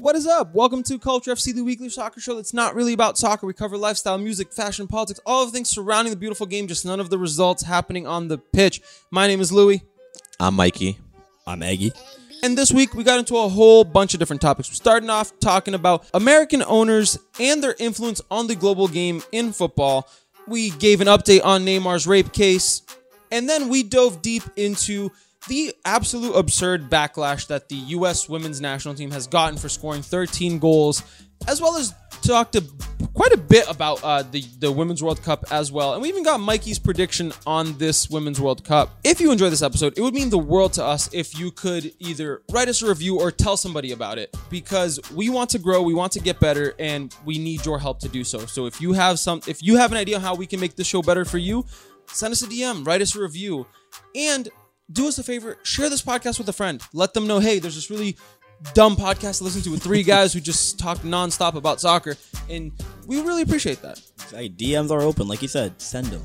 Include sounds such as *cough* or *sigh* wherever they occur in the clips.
What is up? Welcome to Culture FC, the weekly soccer show that's not really about soccer. We cover lifestyle, music, fashion, politics, all of the things surrounding the beautiful game, just none of the results happening on the pitch. My name is Louie, I'm Mikey. I'm Aggie. and this week we got into a whole bunch of different topics. We're starting off talking about American owners and their influence on the global game in football. We gave an update on Neymar's rape case, and then we dove deep into the absolute absurd backlash that the U.S. women's national team has gotten for scoring 13 goals, as well as talked to quite a bit about uh, the, the Women's World Cup as well. And we even got Mikey's prediction on this Women's World Cup. If you enjoy this episode, it would mean the world to us if you could either write us a review or tell somebody about it because we want to grow, we want to get better, and we need your help to do so. So if you have some, if you have an idea how we can make this show better for you, send us a DM, write us a review, and do us a favor, share this podcast with a friend. Let them know, hey, there's this really dumb podcast to listen to with three guys who just talk nonstop about soccer, and we really appreciate that. Hey, DMs are open, like you said. Send them.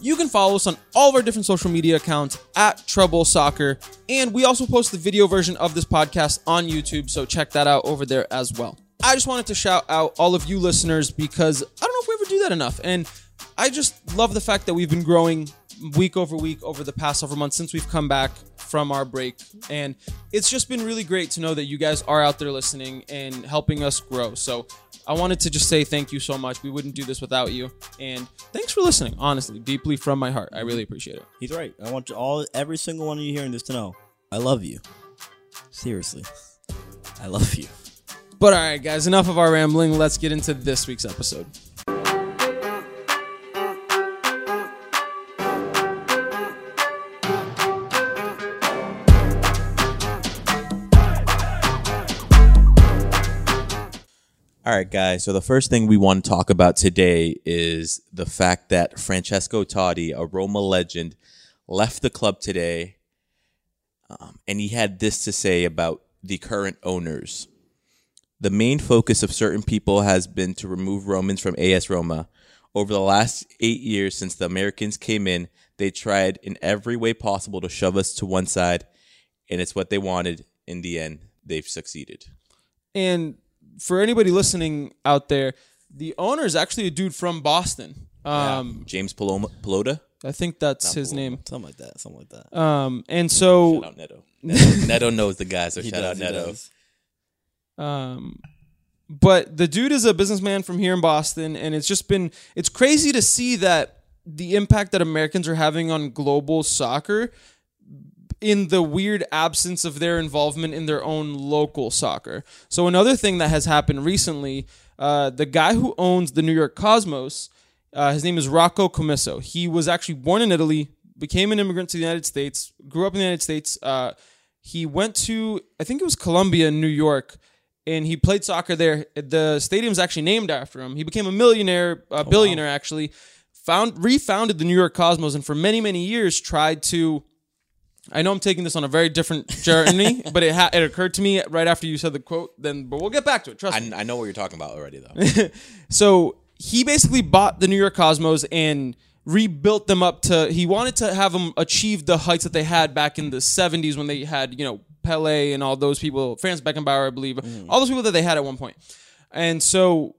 You can follow us on all of our different social media accounts at Trebl Soccer, and we also post the video version of this podcast on YouTube, so check that out over there as well. I just wanted to shout out all of you listeners because I don't know if we ever do that enough, and I just love the fact that we've been growing week over week over the past several months since we've come back from our break, and it's just been really great to know that you guys are out there listening and helping us grow. So I wanted to just say thank you so much. We wouldn't do this without you. And thanks for listening, honestly, deeply from my heart. I really appreciate it. He's right. I want you all, every single one of you hearing this to know, I love you. Seriously, I love you. But all right, guys, enough of our rambling. Let's get into this week's episode. All right, guys. So the first thing we want to talk about today is the fact that Francesco Totti, a Roma legend, left the club today, um, and he had this to say about the current owners. The main focus of certain people has been to remove Romans from AS Roma. Over the last eight years since the Americans came in, they tried in every way possible to shove us to one side, and it's what they wanted. In the end, they've succeeded. And for anybody listening out there, the owner is actually a dude from Boston. Um, James Paloma, Pallotta. I think that's his name. Something like that. Something like that. Um, and so Shout out Neto. Neto. *laughs* Neto knows the guy, so He shout out does, he Neto. Um, but the dude is a businessman from here in Boston, and it's just been it's crazy to see that the impact that Americans are having on global soccer in the weird absence of their involvement in their own local soccer. So another thing that has happened recently, uh, the guy who owns the New York Cosmos, uh, his name is Rocco Commisso. He was actually born in Italy, became an immigrant to the United States, grew up in the United States. Uh, he went to I think it was Columbia in New York and he played soccer there. The stadium's actually named after him. He became a millionaire, a billionaire actually. Found refounded the New York Cosmos, and for many many years tried to. I know I'm taking this on a very different journey, *laughs* but it ha- it occurred to me right after you said the quote. Then, but we'll get back to it. Trust me. I, I know what you're talking about already, though. *laughs* So he basically bought the New York Cosmos and rebuilt them up to. He wanted to have them achieve the heights that they had back in the '70s when they had, you know, Pele and all those people, Franz Beckenbauer, I believe, mm. all those people that they had at one point. And so,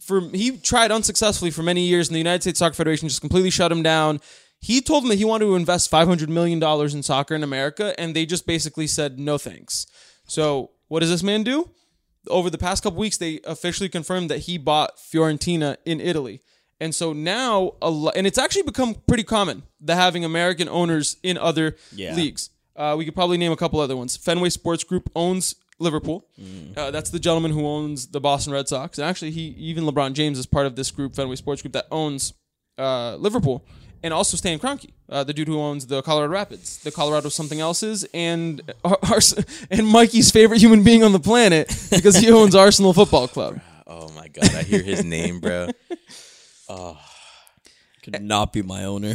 for he tried unsuccessfully for many years, and the United States Soccer Federation just completely shut him down. He told them that he wanted to invest five hundred million dollars in soccer in America, and they just basically said no thanks. So, what does this man do? over the past couple weeks, they officially confirmed that he bought Fiorentina in Italy. And so now, and it's actually become pretty common the having American owners in other Yeah. leagues. Uh, we could probably name a couple other ones. Fenway Sports Group owns Liverpool. Uh, that's the gentleman who owns the Boston Red Sox. And actually, he even LeBron James is part of this group, Fenway Sports Group, that owns uh, Liverpool. And also Stan Kroenke, uh, the dude who owns the Colorado Rapids, the Colorado something else's, and *laughs* our, our, and Mikey's favorite human being on the planet because he owns Arsenal Football Club. *laughs* oh my god, I hear his name, bro. *laughs* Could not be my owner.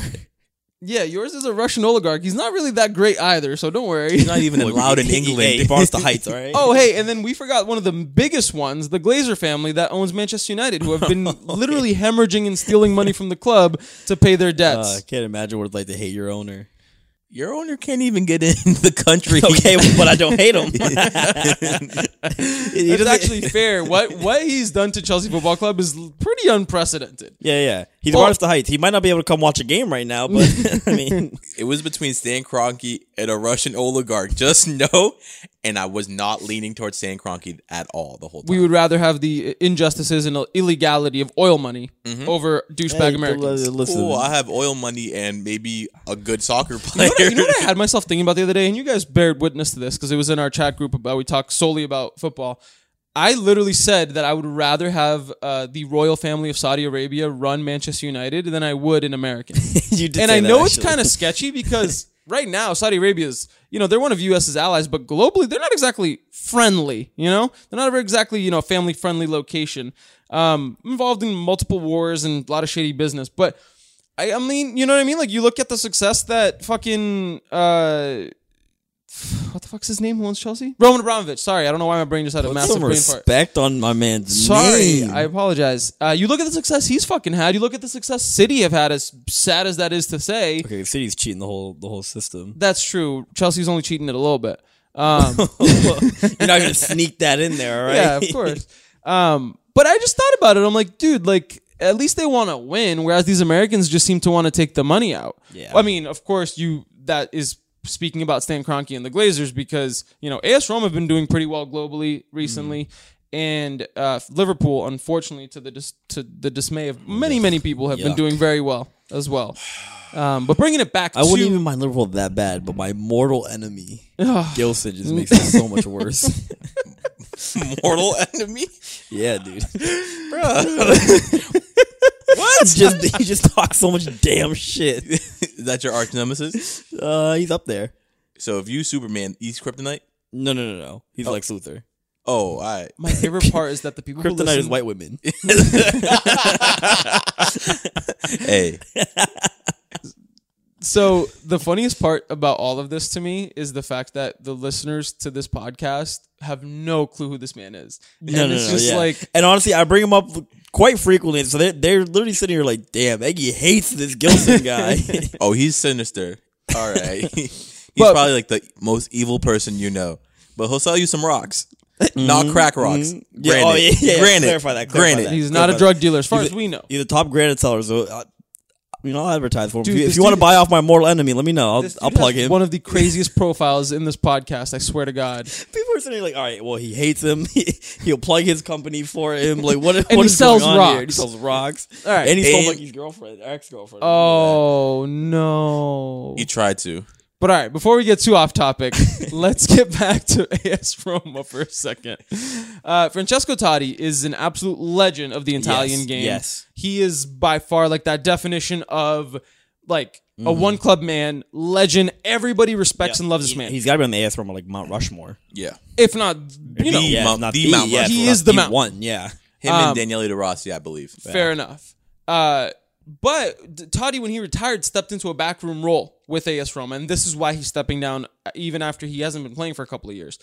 Yeah, yours is a Russian oligarch. He's not really that great either, so don't worry. He's not even allowed in England. He bought *laughs* the heights, all right? Oh, hey, and then we forgot one of the biggest ones, the Glazer family that owns Manchester United, who have been *laughs* literally hemorrhaging and stealing money from the club to pay their Uh, debts. I can't imagine what it's like to hate your owner. Your owner can't even get in *laughs* the country. Okay, but I don't hate him. It's actually fair. What what he's done to Chelsea Football Club is pretty unprecedented. yeah, yeah. He's Well- brought us to heights. He might not be able to come watch a game right now, but *laughs* I mean, *laughs* It was between Stan Kroenke and a Russian oligarch. Just *laughs* know, and I was not leaning towards Stan Kroenke at all the whole time. We would rather have the injustices and illegality of oil money mm-hmm. over douchebag hey, Americans. Listen, cool. I have oil money and maybe a good soccer You player. know, what I, you know what I had myself thinking about the other day, and you guys bared witness to this because it was in our chat group about we talked solely about football. I literally said that I would rather have uh, the royal family of Saudi Arabia run Manchester United than I would an American. *laughs* you did and I that, know it's kind of sketchy because *laughs* right now Saudi Arabia is, you know, they're one of US's allies, but globally they're not exactly friendly. You know, they're not exactly you know family friendly location. Um, involved in multiple wars and a lot of shady business, but. I, I mean, you know what I mean? Like, you look at the success that fucking uh, what the fuck's his name? Who owns Chelsea? Roman Abramovich. Sorry, I don't know why my brain just had a Put massive some brain fart. respect on my man's Sorry, name. I apologize. Uh, you look at the success he's fucking had. You look at the success City have had. As sad as that is to say, okay, City's cheating the whole the whole system. that's true. Chelsea's only cheating it a little bit. Um, *laughs* You're not gonna sneak that in there, all right? yeah, of course. Um, but I just thought about it. I'm like, dude, like at least they want to win, whereas these Americans just seem to want to take the money out. Yeah. I mean, of course, you that is speaking about Stan Kroenke and the Glazers because you know AS Roma have been doing pretty well globally recently. And uh, Liverpool, unfortunately, to the dis- to the dismay of many many people, have been doing very well as well. Um, but bringing it back, I wouldn't even mind Liverpool that bad, but my mortal enemy, Gilson, just makes it so much worse. *laughs* *laughs* Mortal enemy. yeah, dude. *laughs* what? *laughs* Just he just talks so much damn shit. *laughs* Is that your arch nemesis? Uh, he's up there. So if you Superman, he's Kryptonite. No, no, no, no. He's Lex Luthor. Oh, all right. my favorite part is that the people who Kryptonite listen, is white women. *laughs* Hey, So the funniest part about all of this to me is the fact that the listeners to this podcast have no clue who this man is. No, and no, it's no, just yeah. like and honestly, I bring him up quite frequently. So they're, they're literally sitting here like, damn, Eggy hates this Gilson *laughs* guy. *laughs* oh, he's sinister. All right, *laughs* he's But- probably like the most evil person you know. But he'll sell you some rocks, not crack rocks. Mhm. Yeah, Granite, oh, yeah, yeah, granite, clarify that, clarify granite. that. he's not a drug dealer as far He's as we know. He's a top granite seller, so uh, you know I'll advertise for him. Dude, if you, if you want to buy off my mortal enemy, let me know. I'll, I'll plug him. One of the *laughs* craziest profiles in this podcast. I swear to God. People are sitting like, all right, well, he hates him. *laughs* He'll plug his company for him. Like, what? And *laughs* he what is sells going on here? He sells rocks. All right. and he stole And- Mikey's girlfriend, ex girlfriend. Oh no! He tried to. But all right, before we get too off topic, *laughs* let's get back to AS Roma for a second. Uh, Francesco Totti is an absolute legend of the Italian Yes, game. yes. he is by far like that definition of like Mm-hmm. a one club man, legend. Everybody respects and loves this man. He's got to be on the AS from like Mount Rushmore. Yeah, if not, you know, Yeah, Mount- not the Mount yeah, Rushmore. He is the the Mount- one. Yeah, him Um, and Daniele De Rossi, I believe. Fair enough. Uh, but Totti, when he retired, stepped into a backroom role with AS Roma, and this is why he's stepping down uh, even after he hasn't been playing for a couple of years.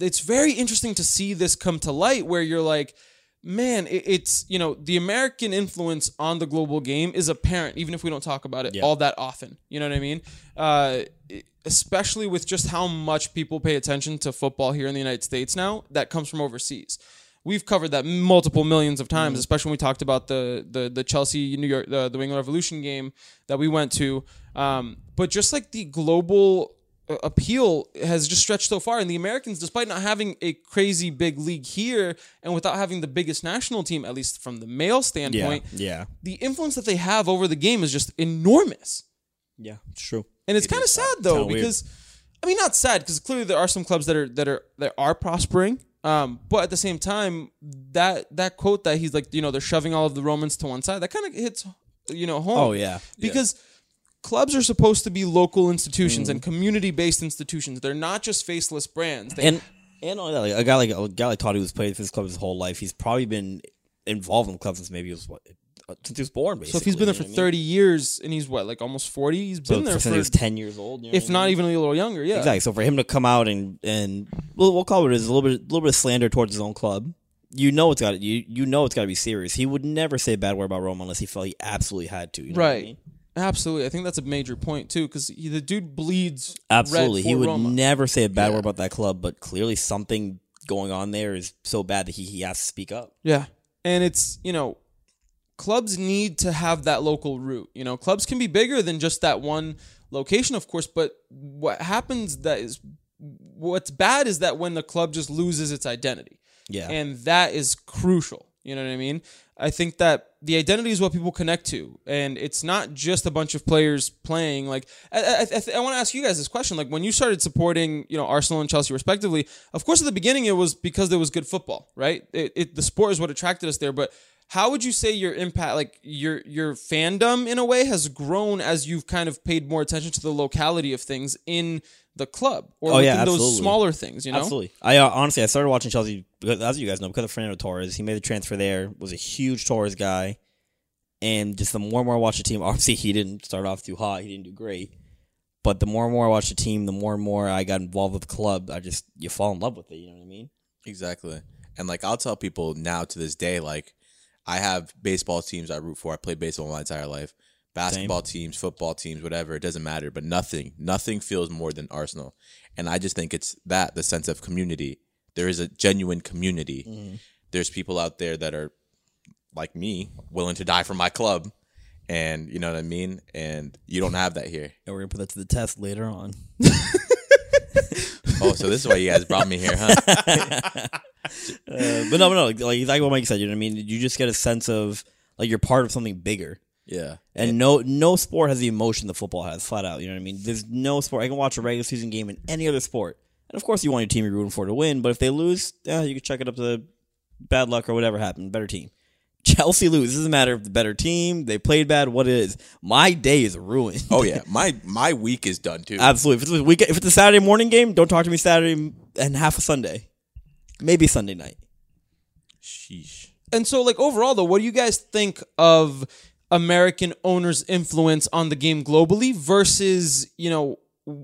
It's very interesting to see this come to light, where you're like, man, it's you know the American influence on the global game is apparent, even if we don't talk about it Yeah. all that often. You know what I mean? Uh, especially with just how much people pay attention to football here in the United States now, that comes from overseas we've covered that multiple millions of times, especially when we talked about the the the Chelsea New York the, the England Revolution game that we went to. Um, but just like the global uh, appeal has just stretched so far, and the Americans, despite not having a crazy big league here, and without having the biggest national team, at least from the male standpoint, yeah, the influence that they have over the game is just enormous. yeah. It's true. And it's kind of sad though kinda weird. because I mean not sad because clearly there are some clubs that are that are that are prospering. Um, but at the same time, that that quote that he's like, you know, they're shoving all of the Romans to one side, that kind of hits, you know, home. Oh yeah, because clubs are supposed to be local institutions Mm. and community-based institutions. They're not just faceless brands. They, and and all that, like, a guy like a guy like Todd who's played for this club his whole life. He's probably been involved in clubs since maybe he was what since he was born. Basically, so if he's been there you for know what I mean? 30 years and he's what, like almost 40, he's So been there since for, he was ten years old, you know if I not mean? even a little younger. Yeah, Exactly. So for him to come out and and we'll, we'll call it as a little bit, a little bit of slander towards his own club. You know it's got to you you know it's got to be serious. He would never say a bad word about Roma unless he felt he absolutely had to. You know what I Right. mean? Absolutely, I think that's a major point too, because the dude bleeds. Absolutely, he would Roma. never say a bad Yeah. word about that club, but clearly something going on there is so bad that he, he has to speak up. Yeah. And it's, you know, clubs need to have that local route. You know, clubs can be bigger than just that one location, of course, but what happens that is what's bad is that when the club just loses its identity. Yeah, And that is crucial. You know what I mean? I think that the identity is what people connect to, and it's not just a bunch of players playing. Like, I, I, I, I want to ask you guys this question: like, when you started supporting, you know, Arsenal and Chelsea respectively, of course, at the beginning it was because there was good football, right? It, it the sport is what attracted us there, but how would you say your impact, like your your fandom, in a way, has grown as you've kind of paid more attention to the locality of things in the club, or Oh, yeah, within those smaller things? You know, Absolutely. I uh, honestly, I started watching Chelsea because, as you guys know, because of Fernando Torres. He made the transfer there. Was a huge Torres guy, and just the more and more I watched the team, *laughs* obviously he didn't start off too hot. He didn't do great, but the more and more I watched the team, the more and more I got involved with the club. I just you fall in love with it. You know what I mean? Exactly. And like I'll tell people now to this day, like I have baseball teams I root for. I played baseball my entire life. Basketball teams, football teams, whatever, it doesn't matter. But nothing, nothing feels more than Arsenal. And I just think it's that, the sense of community. There is a genuine community. Mm-hmm. There's people out there that are like me, willing to die for my club. And you know what I mean? And you don't have that here. And we're gonna put that to the test later on. *laughs* Oh, so this is why you guys brought me here, huh? *laughs* Uh, but no, but no, like, like exactly what Mike said. You know what I mean? You just get a sense of like you're part of something bigger. Yeah. And no no sport has the emotion that football has, flat out. You know what I mean? There's no sport. I can watch a regular season game in any other sport. And of course, you want your team you're rooting for to win, but if they lose, yeah, you can check it up to bad luck or whatever happened. Better team. *laughs* Chelsea lose. It doesn't matter if the better team, they played bad, what it is. My day is ruined. Oh yeah. *laughs* My my week is done too. Absolutely. If it's, a weekend, if it's a Saturday morning game, don't talk to me Saturday and half a Sunday. Maybe Sunday night. Sheesh. And so, like overall, though, what do you guys think of American owners' influence on the game globally versus you know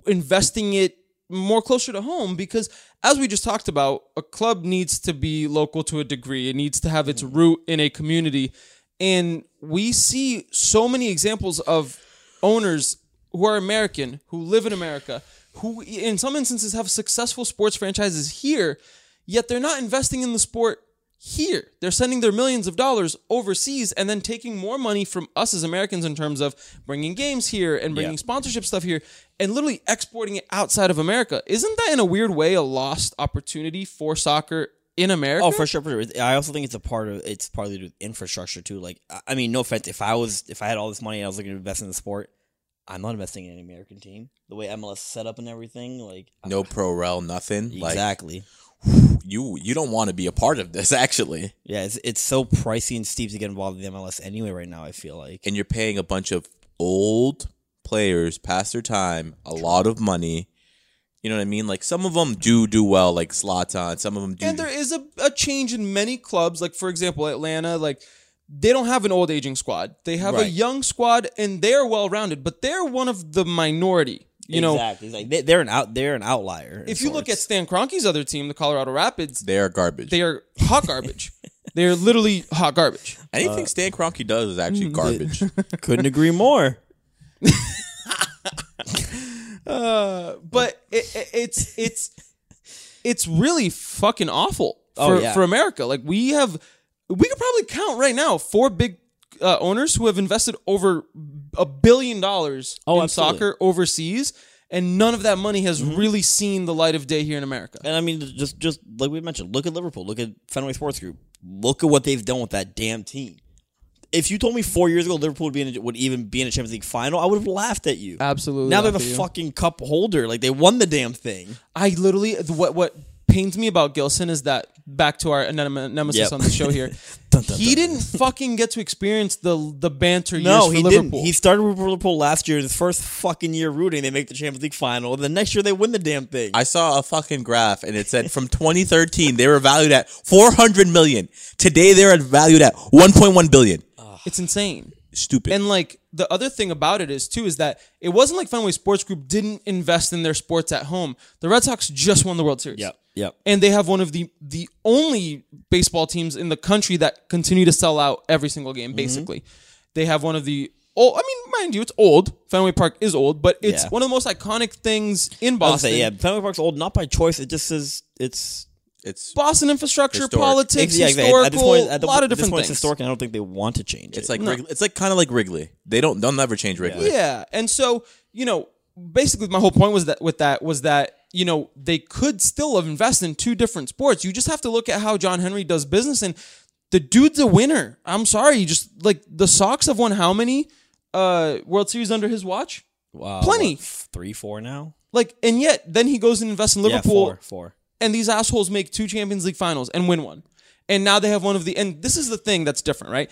investing it more closer to home? Because as we just talked about, a club needs to be local to a degree. It needs to have its root in a community, and we see so many examples of owners who are American, who live in America, who in some instances have successful sports franchises here, yet they're not investing in the sport here. They're sending their millions of dollars overseas and then taking more money from us as Americans in terms of bringing games here and bringing Yeah. sponsorship stuff here and literally exporting it outside of America. Isn't that in a weird way a lost opportunity for soccer in America? Oh, for sure, for sure. I also think it's a part of it's partly to with infrastructure too. Like, I- I mean, no offense, if I was if I had all this money and I was looking to invest in the sport, I'm not investing in an American team. The way MLS is set up and everything, like No pro rel, nothing. Like exactly. You you don't want to be a part of this *laughs* actually. Yeah, it's it's so pricey and steep to get involved in the MLS anyway. Right now, I feel like And you're paying a bunch of old players past their time a lot of money. You know what I mean? Like some of them do do well, like Zlatan. Some of them do. And there is a, a change in many clubs. Like, for example, Atlanta, like, they don't have an old aging squad. They have a young squad and they're well rounded, but they're one of the minority. You know, exactly. Like they, they're an out they're an outlier. if you look at. Stan Kroenke's other team, the Colorado Rapids, they are garbage. they are hot garbage. *laughs* They're literally hot garbage. Anything Stan Kroenke does is actually garbage. *laughs* couldn't agree more. *laughs* Uh, but it, it, it's it's it's really fucking awful Oh, for yeah. for America. Like we have, we could probably count right now four big uh, owners who have invested over a billion dollars Oh, in absolutely. soccer overseas, and none of that money has mm-hmm. really seen the light of day here in America. And I mean, just just like we mentioned, look at Liverpool, look at Fenway Sports Group, look at what they've done with that damn team. If you told me four years ago Liverpool would be in a, would even be in a Champions League final, I would have laughed at you. Absolutely. now they're the laugh at you. fucking cup holder. Like they won the damn thing. I literally what what pains me about Gilson is that back to our nem- nemesis Yep. on the show here. *laughs* Dun, dun, he dun. didn't fucking get to experience the the banter No, years for he Liverpool. didn't. He started with Liverpool last year, his first fucking year rooting. They make the Champions League final. The next year they win the damn thing. I saw a fucking graph and it said from 2013 they were valued at 400 million. Today they're valued at 1.1 billion. it's insane. Stupid. And like the other thing about it is too is that it wasn't like Fenway Sports Group didn't invest in their sports at home. The Red Sox just won the World Series. Yep, yep. And they have one of the the only baseball teams in the country that continue to sell out every single game. Mm-hmm. Basically, they have one of the Oh, I mean, mind you, it's old. Fenway Park is old, but it's Yeah. one of the most iconic things in Boston. say, yeah, Fenway Park's old, not by choice. It just says it's It's Boston infrastructure, Historic. politics, yeah, exactly. historical, At this point, at the, a lot of this different point, things. It's historic, and I don't think they want to change it. it's like Wrigley, it's like kind of like Wrigley. They don't they'll never change Wrigley. Yeah, and so you know, basically, my whole point was that with that was that you know they could still invest in two different sports. You just have to look at how John Henry does business, and the dude's a winner. I'm sorry, just like the Sox have won how many uh World Series under his watch? wow, plenty. what, three, four now. Like, and yet then he goes and invests in Liverpool, Yeah, four, four. and these assholes make two Champions League finals and win one. And now they have one of the and this is the thing that's different, right?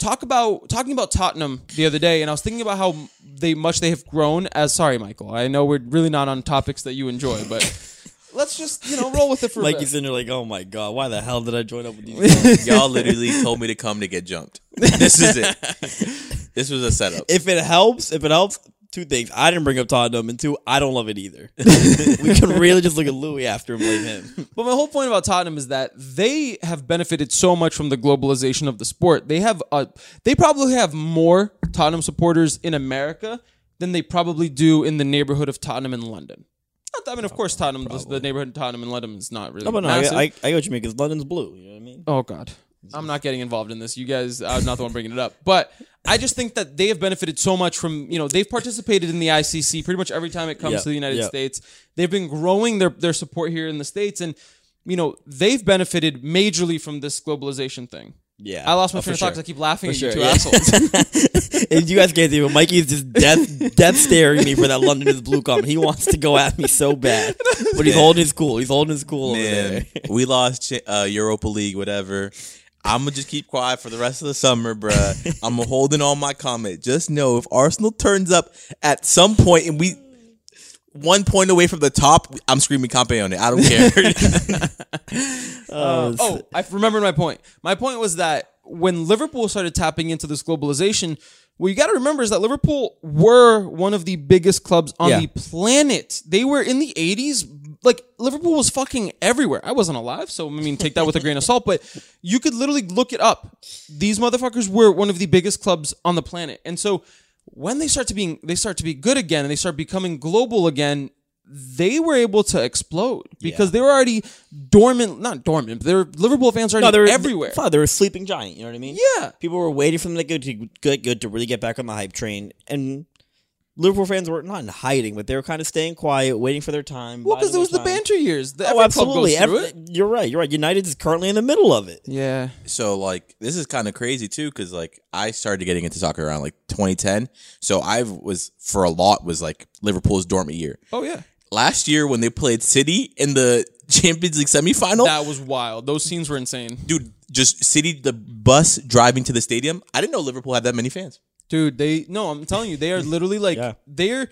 Talk about talking about Tottenham the other day, and I was thinking about how they much they have grown as sorry, Michael. I know we're really not on topics that you enjoy, but *laughs* let's just, you know, roll with it for a Like bit. you're sitting there like, oh my god, why the hell did I join up with these *laughs* guys? Y'all literally told me to come to get jumped. This is it. *laughs* This was a setup. if it helps, if it helps, two things. I didn't bring up Tottenham, and two, I don't love it either. *laughs* we can really just look at Louis after and blame him. *laughs* But my whole point about Tottenham is that they have benefited so much from the globalization of the sport. They have uh, they probably have more Tottenham supporters in America than they probably do in the neighborhood of Tottenham in London. I mean, of course, Tottenham, the, the neighborhood of Tottenham in London is not really. No, but no, I. I, I get what you mean because London's blue. You know what I mean? Oh God, I'm not getting involved in this. You guys, I'm not the one bringing it up. But I just think that they have benefited so much from you know they've participated in the ICC pretty much every time it comes Yeah, to the United yeah. States. They've been growing their their support here in the states, and you know they've benefited majorly from this globalization thing. Yeah, I lost my Oh, train for of thought 'cause sure. I keep laughing For at you sure, two yeah. assholes. *laughs* and you guys can't see, but Mikey's just death, death staring me for that London is blue comment. He wants to go at me so bad, but he's holding his cool. He's holding his cool over Man, there. we lost uh, Europa League, whatever. I'm gonna just keep quiet for the rest of the summer, bruh. *laughs* I'm holding on my comment. Just know if Arsenal turns up at some point and we one point away from the top, I'm screaming Campe on it. I don't care. *laughs* *laughs* Uh, oh, I remembered my point. My point was that when Liverpool started tapping into this globalization, what you got to remember is that Liverpool were one of the biggest clubs on Yeah. the planet. They were in the 80s. Like Liverpool was fucking everywhere. I wasn't alive, so I mean, take that with a grain of salt. But you could literally look it up. These motherfuckers were one of the biggest clubs on the planet, and so when they start to being they start to be good again and they start becoming global again, they were able to explode because they were already dormant. Not dormant. But they were Liverpool fans are no, they're everywhere. Fuck, they're a sleeping giant. You know what I mean? Yeah. People were waiting for them to get to get good to really get back on the hype train, and Liverpool fans were not in hiding, but they were kind of staying quiet, waiting for their time. Well, because it there was the banter years. The, Oh, every absolutely. Every- it. you're right. You're right. United is currently in the middle of it. Yeah. so like this is kind of crazy too, because like I started getting into soccer around like 2010. So I was for a lot was like Liverpool's dormant year. Oh yeah. Last year when they played City in the *laughs* Champions League semifinal, That was wild. Those scenes were insane. dude, just City the bus driving to the stadium. I didn't know Liverpool had that many fans. Dude, they no, I'm telling you, they are *laughs* literally like Yeah. they're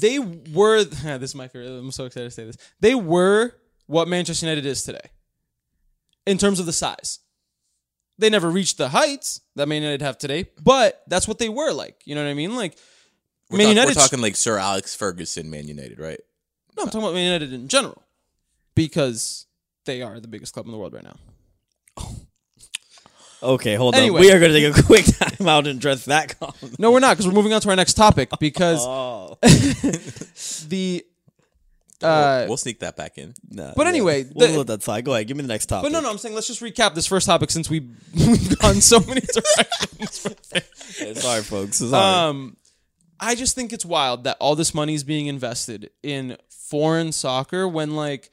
they were *laughs* this is my favorite. I'm so excited to say this. They were what Manchester United is today. In terms of the size. They never reached the heights that Man United have today, but that's what they were like. You know what I mean? Like We're, Man talk- United we're talking like Sir Alex Ferguson, Man United, right? No, I'm talking about Man United in general. Because they are the biggest club in the world right now. Oh. Okay, hold Anyway. on. We are going to take a *laughs* quick time out and address that comment. No, we're not, because we're moving on to our next topic *laughs* because Oh, *laughs* the uh we'll, we'll sneak that back in. no, But yeah. anyway, we'll the- let that slide. Go ahead. Give me the next topic. But no, no, I'm saying let's just recap this first topic since we we've gone so many directions. Yeah, sorry, folks. Sorry. um, I just think it's wild that all this money is being invested in foreign soccer when like.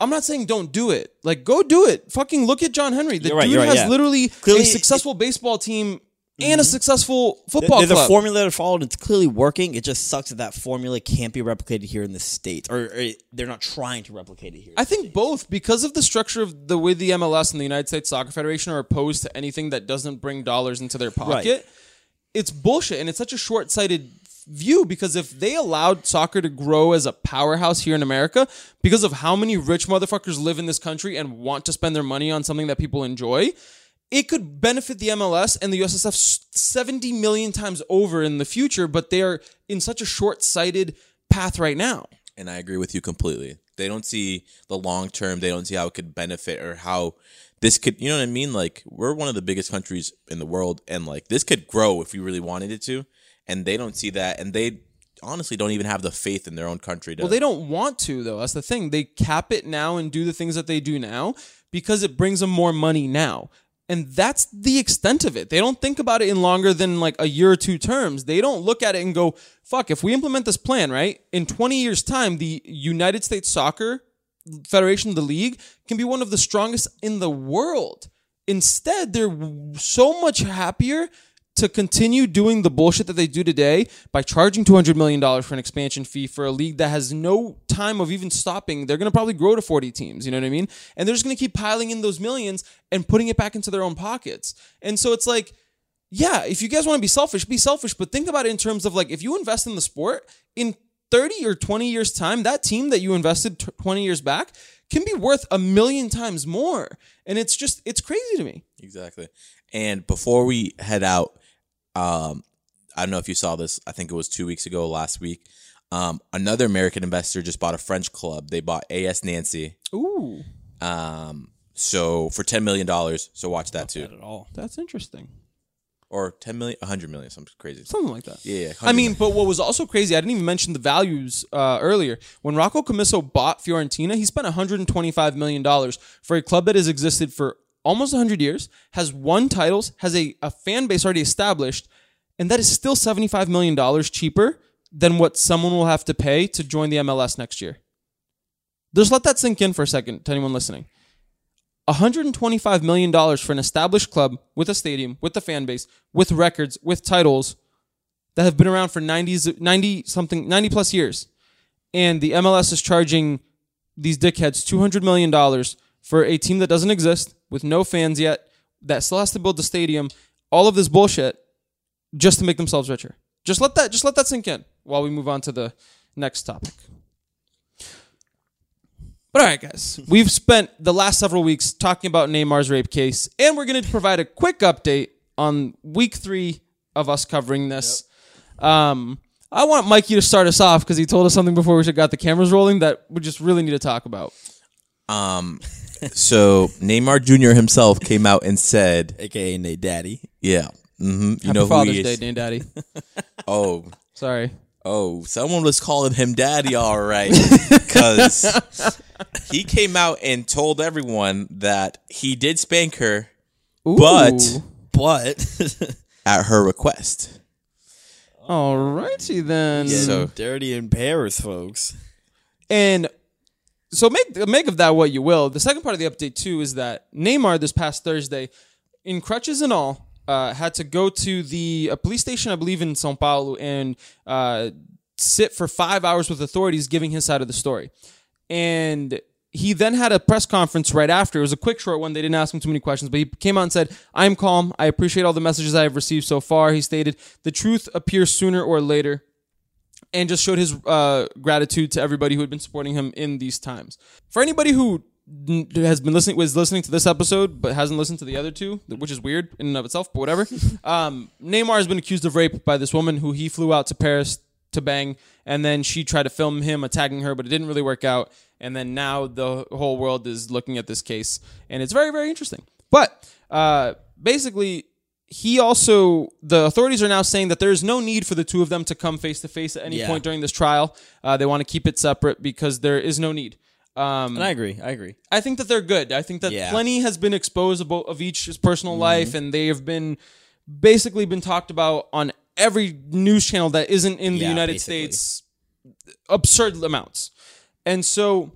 I'm not saying don't do it. Like, go do it. Fucking look at John Henry. The You're right, dude you're right, has yeah. literally Clearly, a successful baseball team and a mm-hmm. successful football There's club. a formula that followed. It's clearly working. It just sucks that that formula can't be replicated here in the states, or, or they're not trying to replicate it here. I think both because of the structure of the way the MLS and the United States Soccer Federation are opposed to anything that doesn't bring dollars into their pocket. It's bullshit and it's such a short-sighted view because if they allowed soccer to grow as a powerhouse here in America because of how many rich motherfuckers live in this country and want to spend their money on something that people enjoy, it could benefit the MLS and the USSF 70 million times over in the future, but they are in such a short-sighted path right now. And I agree with you completely. They don't see the long term. They don't see how it could benefit or how this could, you know what I mean? Like, we're one of the biggest countries in the world, and like, this could grow if we really wanted it to. And they don't see that. And they honestly don't even have the faith in their own country to. Well, they don't want to though. That's the thing. They cap it now and do the things that they do now because it brings them more money now. And that's the extent of it. They don't think about it in longer than like a year or two terms. They don't look at it and go, fuck, if we implement this plan, right? In 20 years' time, the United States Soccer Federation, the league, can be one of the strongest in the world. Instead, they're so much happier to continue doing the bullshit that they do today by charging $200 million for an expansion fee for a league that has no time of even stopping. They're going to probably grow to 40 teams, you know what I mean? And they're just going to keep piling in those millions and putting it back into their own pockets. And so it's like, yeah, if you guys want to be selfish, be selfish, but think about it in terms of like if you invest in the sport in 30 or 20 years time, that team that you invested t- 20 years back can be worth a million times more. And it's just it's crazy to me. Exactly. And before we head out, um, I don't know if you saw this. I think it was two weeks ago, last week. Um, another American investor just bought a French club. They bought AS Nancy. Ooh, Um, so for ten million dollars. So watch that too, at all. that's interesting. or ten million, a hundred million, something crazy. Something like that. Yeah, yeah, I mean, but what was also crazy, I didn't even mention the values uh, earlier. When Rocco Commisso bought Fiorentina, he spent $125 million for a club that has existed for almost 100 years, has won titles, has a, a fan base already established, and that is still $75 million cheaper than what someone will have to pay to join the MLS next year. Just let that sink in for a second to anyone listening. $125 million for an established club with a stadium, with a fan base, with records, with titles that have been around for 90s, 90 something, 90 plus years. And the MLS is charging these dickheads $200 million for a team that doesn't exist, with no fans yet, that still has to build the stadium, all of this bullshit just to make themselves richer. Just let that just let that sink in while we move on to the next topic. But all right, guys, *laughs* we've spent the last several weeks talking about Neymar's rape case, and we're going to provide a quick update on week three of us covering this. Um, I want Mikey to start us off because he told us something before we got the cameras rolling that we just really need to talk about. Um, so Neymar Jr. himself came out and said, AKA Nate Daddy. "Yeah, hmm you Happy know who Father's he Day, is." Daddy. *laughs* Oh, Sorry. Oh, someone was calling him daddy, all right. Because he came out and told everyone that he did spank her But- Ooh. But *laughs* at her request. Alrighty then. So- dirty in Paris, folks. And so make make of that what you will. The second part of the update too is that Neymar this past Thursday, in crutches and all, uh, had to go to the a police station, I believe in São Paulo, and uh, sit for five hours with authorities giving his side of the story. And he then had a press conference right after. It was a quick, short one. They didn't ask him too many questions, but he came out and said, "I'm calm. I appreciate all the messages I have received so far." He stated, "The truth appears sooner or later." And just showed his uh, gratitude to everybody who had been supporting him in these times. For anybody who has been listening was listening to this episode but hasn't listened to the other two, which is weird in and of itself, but whatever. *laughs* um, Neymar has been accused of rape by this woman who he flew out to Paris to bang, and then she tried to film him attacking her, but it didn't really work out. And then now the whole world is looking at this case, and it's very, very interesting. But uh, basically, he also the authorities are now saying that there is no need for the two of them to come face to face at any Yeah. point during this trial. Uh, they want to keep it separate because there is no need. Um, And I agree. I agree. I think that they're good. I think that Yeah. plenty has been exposed about of each's personal life, and they have been basically been talked about on every news channel that isn't in the Yeah, United basically. States. Absurd amounts, and so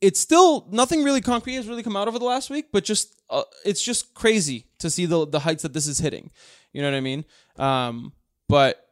it's still nothing really concrete has really come out over the last week, but just uh, it's just crazy to see the the heights that this is hitting. You know what I mean? Um, but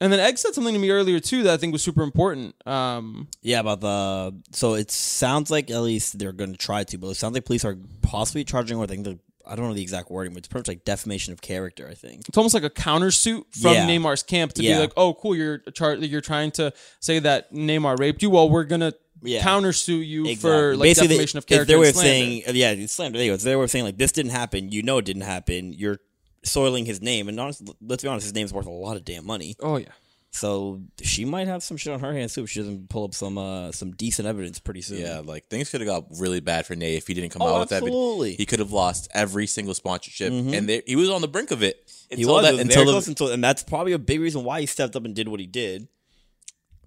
and then Egg said something to me earlier too that I think was super important. Um, Yeah, about the so it sounds like at least they're going to try to, but it sounds like police are possibly charging, or I think the I don't know the exact wording, but it's pretty much like defamation of character. I think. it's almost like a countersuit from Yeah. Neymar's camp to be like, oh, cool, you're char- you're trying to say that Neymar raped you. Well, we're gonna Yeah. countersue you for Exactly. like Basically, defamation of they- character. It's their way and of saying, yeah, it's slander. There you go. It's their way of saying like this didn't happen. You know it didn't happen. You're soiling his name, and honestly, let's be honest, his name's worth a lot of damn money. oh yeah, So she might have some shit on her hands too if she doesn't pull up some uh, some decent evidence pretty soon. Yeah, like things could have got really bad for Nate if he didn't come Oh, out with that. video. absolutely. He could have lost every single sponsorship, and they, he was on the brink of it. he Until was, that, it until the- until, and that's probably a big reason why he stepped up and did what he did.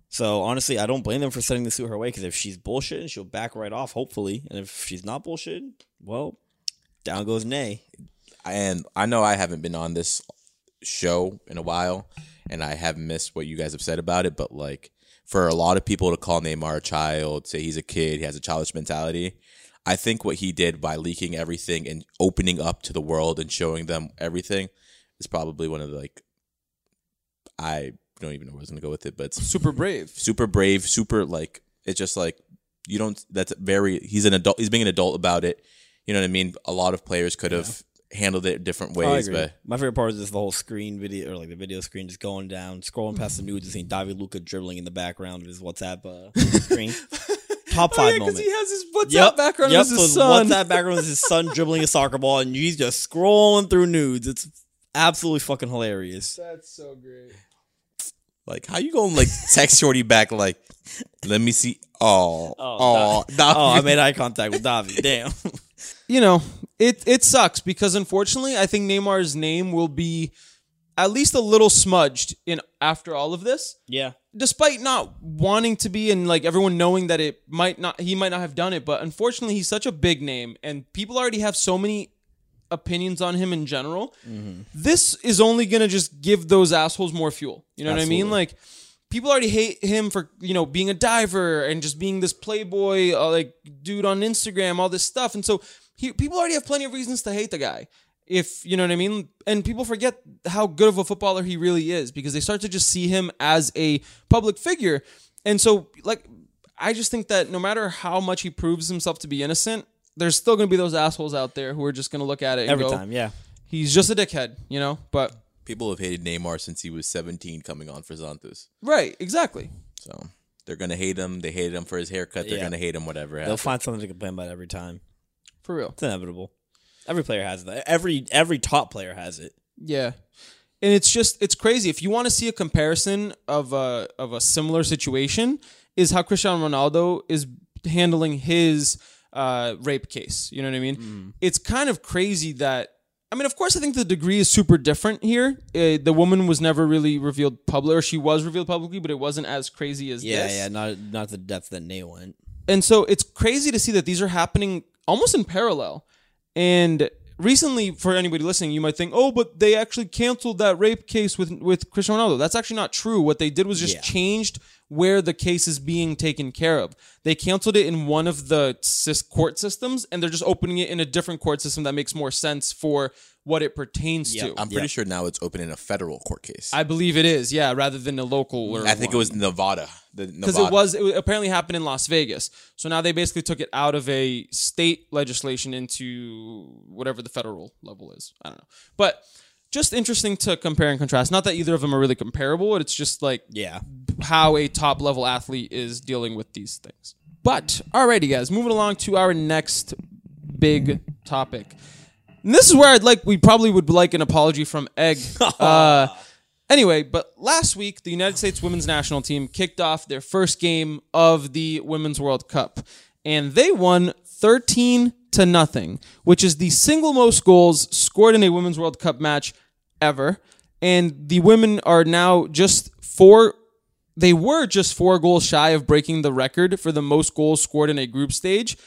So honestly, I don't blame them for sending the suit her way because if she's bullshitting, she'll back right off, hopefully, and if she's not bullshitting, well, down goes Nay. and I know I haven't been on this show in a while, and I have missed what you guys have said about it. But like, for a lot of people to call Neymar a child, say he's a kid, he has a childish mentality. I think what he did by leaking everything and opening up to the world and showing them everything is probably one of the like. I don't even know where I was gonna go with it, but it's Super brave. super brave, super like it's just like you don't. That's very. He's an adult. He's being an adult about it. You know what I mean? A lot of players could have handled it different Oh, ways, but My favorite part is just the whole screen video, or like the video screen just going down, scrolling past the nudes and seeing Davi Lucca dribbling in the background of his WhatsApp uh, screen. *laughs* Top Oh, five yeah, moment. he has his WhatsApp Yep, background yep, as his so his son. WhatsApp background is his *laughs* son dribbling a soccer ball, and he's just scrolling through nudes. It's absolutely fucking hilarious. That's so great. Like how you gonna like text *laughs* Shorty back like, let me see. Oh, Oh, *laughs* oh, Oh, I made eye contact with Davi. *laughs* Damn. you know, it it sucks because unfortunately, I think Neymar's name will be at least a little smudged in after all of this. yeah. Despite not wanting to be and like everyone knowing that it might not he might not have done it, but unfortunately he's such a big name and people already have so many opinions on him in general. This is only to just give those assholes more fuel. You know what I mean? Like people already hate him for, you know, being a diver and just being this playboy uh, like dude on Instagram, all this stuff. And so he, people already have plenty of reasons to hate the guy. If you know what I mean, and people forget how good of a footballer he really is because they start to just see him as a public figure, and so like I just think that no matter how much he proves himself to be innocent, there's still going to be those assholes out there who are just going to look at it and Every go, time, yeah. he's just a dickhead, you know. But people have hated Neymar since he was 17 coming on for Santos. right, exactly. So they're gonna hate him. They hated him for his haircut. They're Yeah. gonna hate him whatever. They'll happens. find something to complain about every time. For real. It's inevitable. Every player has that. Every every top player has it. Yeah. And it's just it's crazy. If you want to see a comparison of a of a similar situation, is how Cristiano Ronaldo is handling his uh, rape case. You know what I mean? It's kind of crazy that I mean, of course, I think the degree is super different here. Uh, the woman was never really revealed publicly, or she was revealed publicly, but it wasn't as crazy as Yeah, this. yeah. Not not the depth that Nate went. And so it's crazy to see that these are happening almost in parallel. And recently, for anybody listening, you might think, "Oh, but they actually canceled that rape case with with Cristiano Ronaldo." That's actually not true. What they did was just Yeah. changed where the case is being taken care of. They canceled it in one of the court systems, and they're just opening it in a different court system that makes more sense for what it pertains Yeah, to. I'm pretty Yeah. sure now it's open in a federal court case. I believe it is, yeah, rather than a local. Or I think it was Nevada. The because it was it apparently happened in Las Vegas. So now they basically took it out of a state legislation into whatever the federal level is. I don't know, but just interesting to compare and contrast. Not that either of them are really comparable. but It's just like Yeah. how a top level athlete is dealing with these things. But alrighty, guys, moving along to our next big topic. And this is where I'd like we probably would like an apology from Egg. *laughs* Uh, anyway, but last week the United States women's national team kicked off their first game of the Women's World Cup, and they won 13 to nothing, which is the single most goals scored in a Women's World Cup match ever. And the women are now just four they were just four goals shy of breaking the record for the most goals scored in a group stage,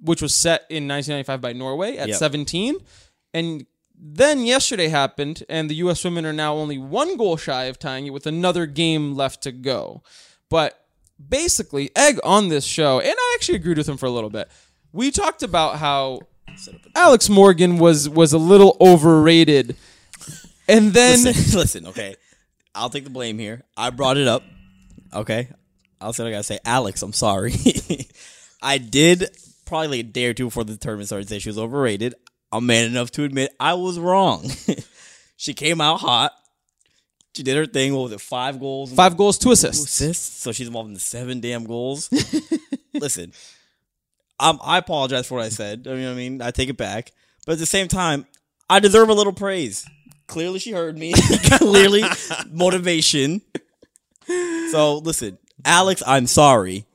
which was set in 1995 by Norway at Yep. 17. And then yesterday happened, and the U.S. women are now only one goal shy of tying it with another game left to go. But basically, Egg on this show, and I actually agreed with him for a little bit. We talked about how Alex Morgan was was a little overrated, and then Listen, *laughs* listen, okay. I'll take the blame here. I brought it up. Okay. I'll say what I gotta say. Alex, I'm sorry. *laughs* I did probably like a day or two before the tournament started say she was overrated. I'm man enough to admit I was wrong. *laughs* she came out hot. She did her thing. What was it? Five goals. and five goals, two two assists. assists. So she's involved in the seven damn goals. *laughs* Listen, um, I apologize for what I said. I mean, I mean, I take it back. But at the same time, I deserve a little praise. Clearly, she heard me. *laughs* Clearly, motivation. So listen, Alex, I'm sorry.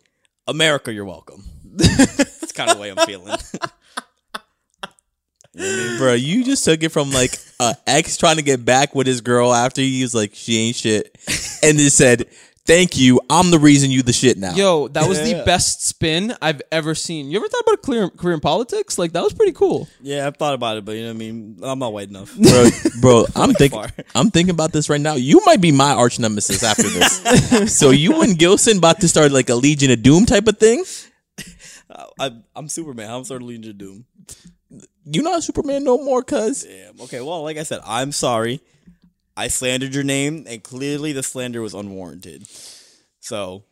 America, you're welcome. That's kind of the way I'm feeling. Bro, you just took it from like a ex trying to get back with his girl after he was like, she ain't shit. And then said, Thank you. I'm the reason you the shit now. Yo, that was the Yeah. best spin I've ever seen. You ever thought about a career, career in politics? Like that was pretty cool. yeah, I've thought about it, but you know what I mean? I'm not white enough. bro, bro *laughs* I'm thinking far. I'm thinking about this right now. You might be my arch nemesis after this. *laughs* so you and Gilson about to start like a Legion of Doom type of thing? I, I'm Superman. I'm sort of leading to doom. You not Superman no more, cuz. Okay, well, like I said, I'm sorry. I slandered your name, and clearly the slander was unwarranted. So,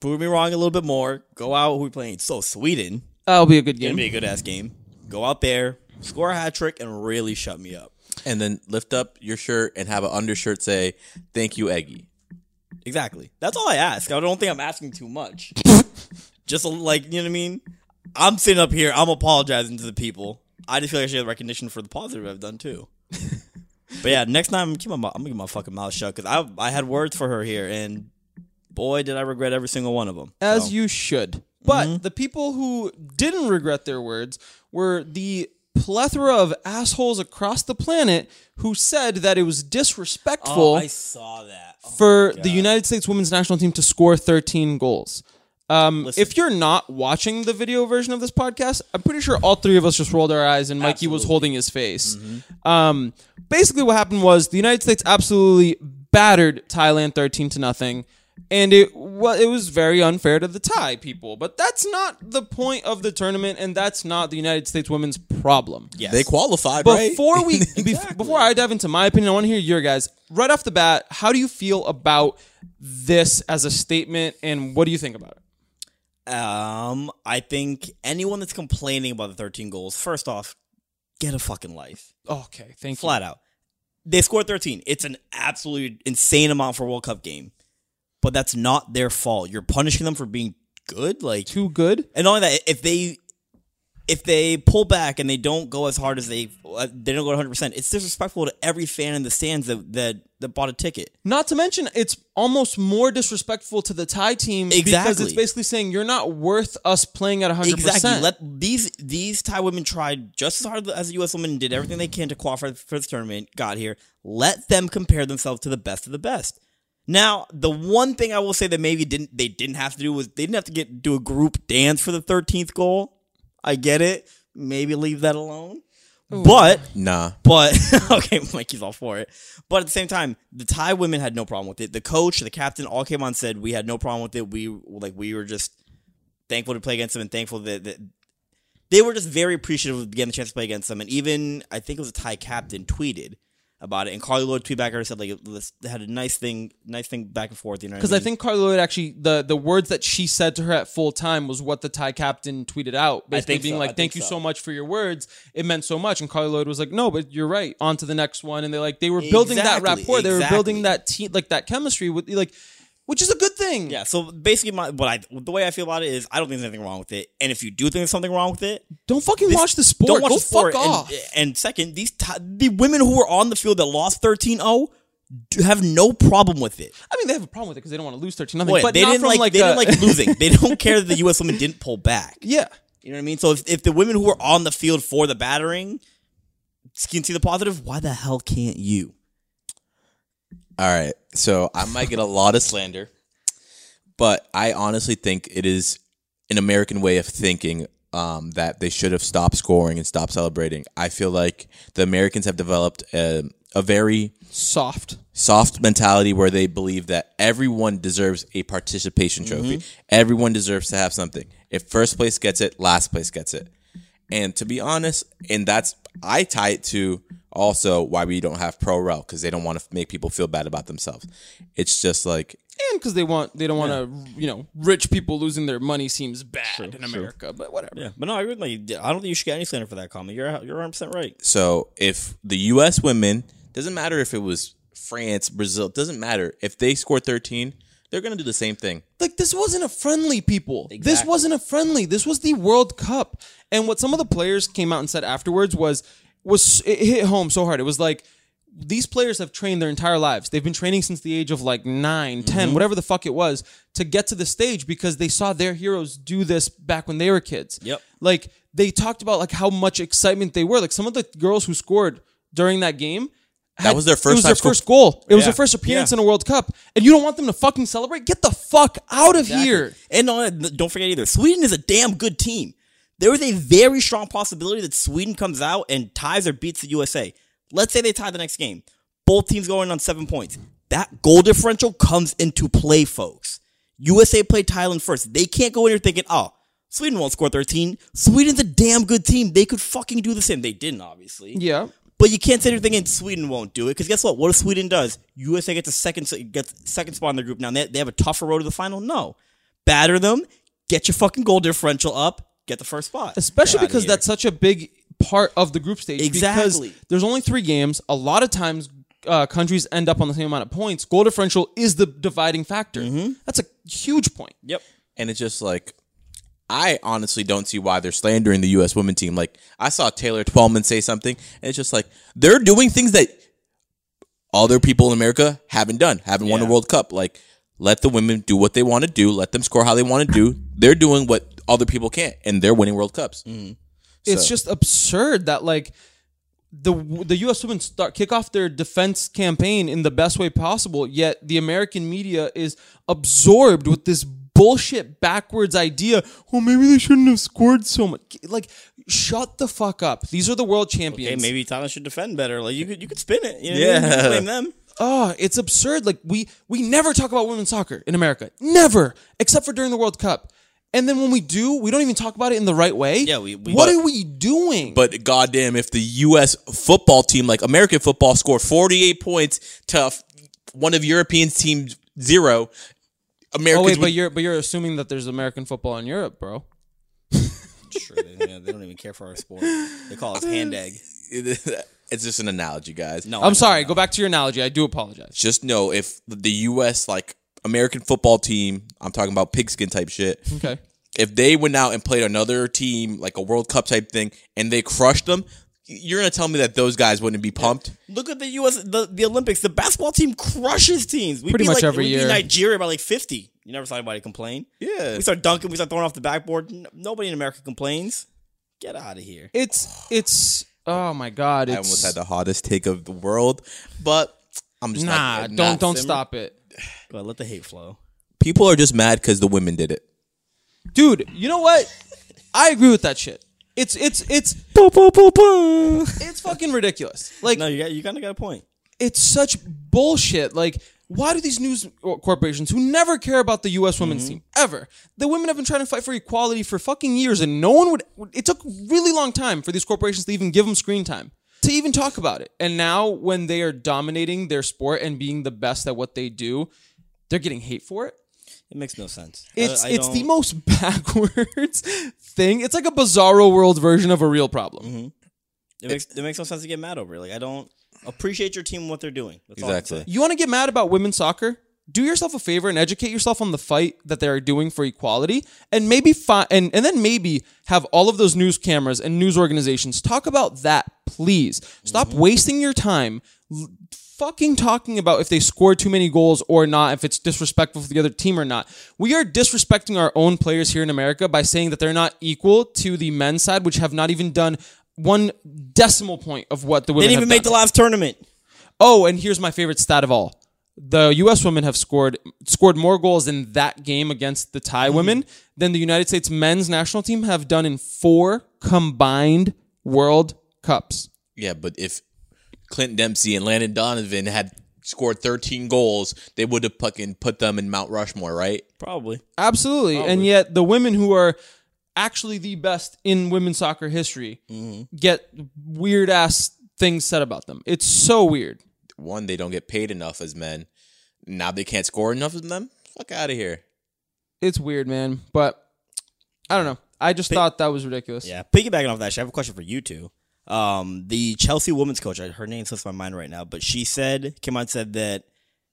prove me wrong a little bit more. Go out. Who we playing? So, Sweden. That'll be a good Gonna game. be a good ass game. Go out there, score a hat trick, and really shut me up. And then lift up your shirt and have an undershirt say, Thank you, Eggy. Exactly. That's all I ask. I don't think I'm asking too much. *laughs* Just like you know what I mean. I'm sitting up here. I'm apologizing to the people. I just feel like I should get recognition for the positive I've done too. *laughs* but yeah, next time I'm keep my I'm gonna keep my fucking mouth shut because I I had words for her here and boy did I regret every single one of them. As So, you should. But mm-hmm. the people who didn't regret their words were the plethora of assholes across the planet who said that it was disrespectful oh, I saw that. Oh, for the United States women's national team to score 13 goals. Um, Listen. if you're not watching the video version of this podcast, I'm pretty sure all three of us just rolled our eyes and Mikey was Absolutely. holding his face. Um, basically, what happened was the United States absolutely battered Thailand 13 to nothing, and it well, it was very unfair to the Thai people. But that's not the point of the tournament, and that's not the United States women's problem. yes. They qualified, right? Before we *laughs* bef- before I dive into my opinion, I want to hear your guys. Right off the bat, how do you feel about this as a statement and what do you think about it? Um, I think anyone that's complaining about the 13 goals, first off, get a fucking life. Okay, thank you. Flat out. They scored 13. It's an absolute insane amount for a World Cup game. But that's not their fault. You're punishing them for being good. Like Too good. and not only that, if they if they pull back and they don't go as hard as they uh, they don't go 100, percent it's disrespectful to every fan in the stands that that, that bought a ticket. Not to mention, it's almost more disrespectful to the Thai team because Exactly. it's basically saying you're not worth us playing at 100. Exactly. percent Let these these Thai women tried just as hard as the U.S. women did everything they can to qualify for this tournament. Got here. Let them compare themselves to the best of the best. Now, the one thing I will say that maybe didn't they didn't have to do was they didn't have to get do a group dance for the thirteenth goal. I get it. Maybe leave that alone. But nah. but *laughs* okay, Mikey's all for it. But at the same time, the Thai women had no problem with it. The coach, the captain, all came on and said we had no problem with it. We like we were just thankful to play against them and thankful that, that they were just very appreciative of getting the chance to play against them. And even I think it was a Thai captain tweeted about it, and Carli Lloyd tweeted back at her said like they had a nice thing, nice thing back and forth. You know, Because I mean? think Carli Lloyd actually the the words that she said to her at full time was what the Thai captain tweeted out, basically think being so. like, I "Thank you so. so much for your words. It meant so much." And Carli Lloyd was like, "No, but you're right. On to the next one." And they like they were building that Exactly, rapport. They were building that team like that chemistry with like, which is a good thing. Yeah, so basically, my what I the way I feel about it is I don't think there's anything wrong with it, and if you do think there's something wrong with it, Don't fucking This- watch the sport. Don't watch Go the sport. fuck and, off. And second, these ti- the women who were on the field that lost 13-0 have no problem with it. I mean, they have a problem with it because they don't want to lose thirteen nothing. But they not didn't from like, like, they didn't like losing. *laughs* They don't care that the U.S. women didn't pull back. yeah. You know what I mean? So if, if the women who were on the field for the battering can see the positive, why the hell can't you? All right. So I might get a lot of slander, but I honestly think it is an American way of thinking um, that they should have stopped scoring and stopped celebrating. I feel like the Americans have developed a, a very Soft. soft mentality where they believe that everyone deserves a participation trophy. Everyone deserves to have something. If first place gets it, last place gets it. And to be honest, and that's I tie it to also why we don't have pro rel because they don't want to make people feel bad about themselves. It's just like And because they want, they don't want to, you know, rich people losing their money seems bad in America. But whatever. Yeah, but no, I really, I don't think you should get any slander for that comment. You're you're 100 percent right. so if the U.S. women doesn't matter if it was France, Brazil, doesn't matter if they score thirteen, they're gonna do the same thing. like this wasn't a friendly people this wasn't a friendly this was the world cup and what some of the players came out and said afterwards was was it hit home so hard it was like these players have trained their entire lives. They've been training since the age of like 9, 10, mm-hmm. whatever the fuck it was, to get to the stage because they saw their heroes do this back when they were kids. Yep. Like they talked about like how much excitement they were. Like some of the girls who scored during that game. Had- was their first. It was time their first goal. It was Yeah. their first appearance Yeah. in a World Cup, and you don't want them to fucking celebrate? Get the fuck out of here! And don't forget either, Sweden is a damn good team. There is a very strong possibility that Sweden comes out and ties or beats the USA. Let's say they tie the next game. Both teams going on seven points. That goal differential comes into play, folks. USA played Thailand first. They can't go in here thinking, oh, Sweden won't score 13. Sweden's a damn good team. They could fucking do the same. They didn't, obviously. Yeah. But you can't sit there thinking Sweden won't do it because guess what? What if Sweden does? USA gets a second gets second spot in their group now. and They, they have a tougher road to the final. No, batter them, get your fucking goal differential up, get the first spot. especially Get outta because here. that's such a big part of the group stage. Exactly. Because there's only three games. A lot of times, uh, countries end up on the same amount of points. Goal differential is the dividing factor. Mm-hmm. That's a huge point. yep. And it's just like, I honestly don't see why they're slandering the U.S. women team. Like, I saw Taylor Twellman say something, and it's just like, they're doing things that other people in America haven't done, haven't won a World Cup. Like, let the women do what they want to do, let them score how they want to do. They're doing what other people can't, and they're winning World Cups. Mm-hmm. It's So- just absurd that like the the U.S. women start kick off their defense campaign in the best way possible. Yet the American media is absorbed with this bullshit backwards idea. Oh, maybe they shouldn't have scored so much. Like, shut the fuck up. These are the world champions. Okay, maybe Thailand should defend better. Like you could you could spin it. You know Yeah. You blame them. Oh, it's absurd. Like we we never talk about women's soccer in America. Never, except for during the World Cup. And then when we do, we don't even talk about it in the right way. Yeah, we- we- what But- are we doing? But goddamn, if the U.S. football team, like American football, scored 48 points to one of European teams zero, oh wait, would- but you're but you're assuming that there's American football in Europe, bro. *laughs* Sure, they, yeah, they don't even care for our sport. They call us hand egg. *laughs* it's just an analogy, guys. No, I know, I'm sorry. Go back to your analogy. I do apologize. Just know if the U.S. like American football team, I'm talking about pigskin type shit. Okay. If they went out and played another team like a World Cup type thing and they crushed them, you're gonna tell me that those guys wouldn't be pumped? Look at the U.S. the, the Olympics. The basketball team crushes teams. We Pretty beat, much like, every we year. Beat Nigeria by like fifty. You never saw anybody complain. Yeah. We start dunking. We start throwing off the backboard. N- Nobody in America complains. Get out of here. It's it's oh my god. It's I almost had the hottest take of the world, but I'm just nah. not, don't not- don't simmer. stop it, Go ahead, let the hate flow. People are just mad because the women did it. dude. You know what? I agree with that shit. It's it's it's it's fucking ridiculous. Like No, you got you kind of got a point. it's such bullshit. Like, why do these news corporations who never care about the U.S. women's mm-hmm. team ever? The women have been trying to fight for equality for fucking years, and no one would. It took really long time for these corporations to even give them screen time to even talk about it. And now, when they are dominating their sport and being the best at what they do, they're getting hate for it. It makes no sense. It's I- I it's the don't- most *laughs* backwards thing. It's like a bizarro world version of a real problem. Mm-hmm. It makes it makes no sense to get mad over. it. Like I don't appreciate your team and what they're doing. That's all I can Exactly. You want to get mad about women's soccer? Do yourself a favor and educate yourself on the fight that they are doing for equality, and maybe fi- and and then maybe have all of those news cameras and news organizations talk about that. Please stop mm-hmm. wasting your time. L- Fucking talking about if they score too many goals or not, if it's disrespectful for the other team or not. We are disrespecting our own players here in America by saying that they're not equal to the men's side, which have not even done one decimal point of what the women Didn't have even make done. the last tournament. Oh, and here's my favorite stat of all. The U.S. women have scored scored more goals in that game against the Thai mm-hmm. women than the United States men's national team have done in four combined World Cups. Yeah, but if Clint Dempsey and Landon Donovan had scored 13 goals, they would have fucking put them in Mount Rushmore, right? Probably. Absolutely. And yet the women who are actually the best in women's soccer history mm-hmm. get weird ass things said about them. It's so weird. One, they don't get paid enough as men. Now they can't score enough of them. Fuck out of here. It's weird, man. But I don't know. I just thought that was ridiculous. Yeah. Piggybacking off that, actually, I have a question for you two. Um, the Chelsea women's coach, her name slips my mind right now, but she said, came out said that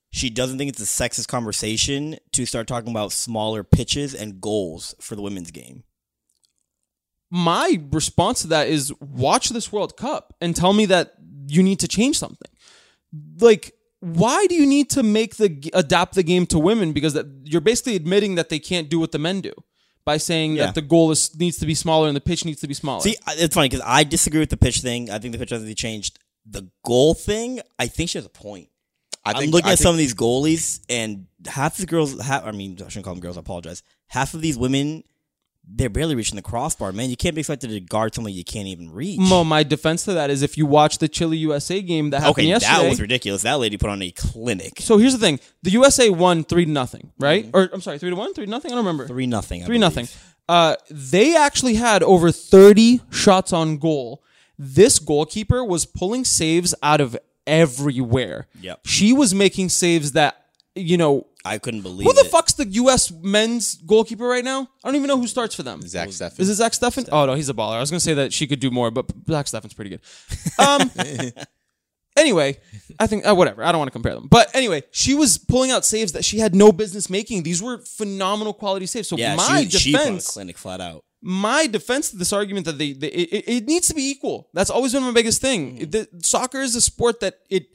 she doesn't think it's a sexist conversation to start talking about smaller pitches and goals for the women's game. my response to that is watch this World Cup and tell me that you need to change something. like why do you need to make the adapt the game to women because that, you're basically admitting that they can't do what the men do by saying Yeah. that the goal is needs to be smaller and the pitch needs to be smaller. See, it's funny because I disagree with the pitch thing. I think the pitch has to be changed. The goal thing, I think she has a point. I I'm looking at some of these goalies, and half the girls. Half, I mean, I shouldn't call them girls. I apologize. Half of these women, they're barely reaching the crossbar. Man, you can't be expected to guard someone you can't even reach. Mo, my defense to that is if you watch the Chile USA game that happened okay, yesterday. that was ridiculous. That lady put on a clinic. so here's the thing: the USA won three to nothing, right? Or I'm sorry, three to one, three to nothing. I don't remember. Mm-hmm. Three nothing. I Three believe. nothing. Uh, they actually had over 30 shots on goal. This goalkeeper was pulling saves out of everywhere. Yep. She was making saves that you know. I couldn't believe it. Who the it. fuck's the U.S. men's goalkeeper right now? I don't even know who starts for them. Zach Steffen. Is it Zach Steffen? Oh no, he's a baller. I was gonna say that she could do more, but Zach Steffen's pretty good. Um. *laughs* anyway, I think uh, whatever. I don't want to compare them, but anyway, she was pulling out saves that she had no business making. These were phenomenal quality saves. So Yeah, my she, she put a defense, clinic flat out. my defense to this argument that they, they it, it- it needs to be equal. That's always been my biggest thing. Mm-hmm. The, soccer is a sport that it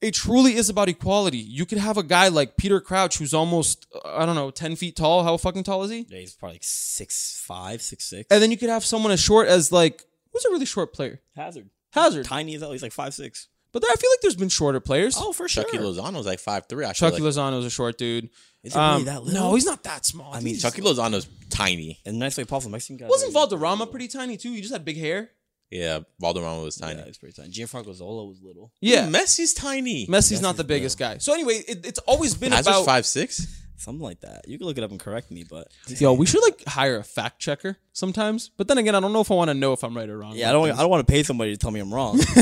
it truly is about equality. You could have a guy like Peter Crouch who's almost uh, I don't know ten feet tall. How fucking tall is he? Yeah, he's probably like six five, six six. And then you could have someone as short as like who's a really short player? Hazard. Hazard. Tiny as hell. He's like five six. But there, I feel like there's been shorter players. Oh, for sure. Chucky Lozano's like five three. I Chucky feel like. Lozano's a short dude. Is it really Um, that little? No, he's not that small. I think mean, he's- Chucky Lozano's tiny. And nicely way possible. Mexican guy. wasn't Valderrama pretty tiny too? He just had big hair. Yeah, Valderrama was tiny. Yeah, he's pretty tiny. Gianfranco Zola was little. Yeah, Dude, Messi's tiny. Messi's not the biggest guy. So anyway, it, it's always been Hazard's about five six. Something like that. You can look it up and correct me, but *laughs* Yo, we should like hire a fact checker sometimes. But then again, I don't know if I want to know if I'm right or wrong. yeah, I don't. I don't want to pay somebody to tell me I'm wrong. *laughs*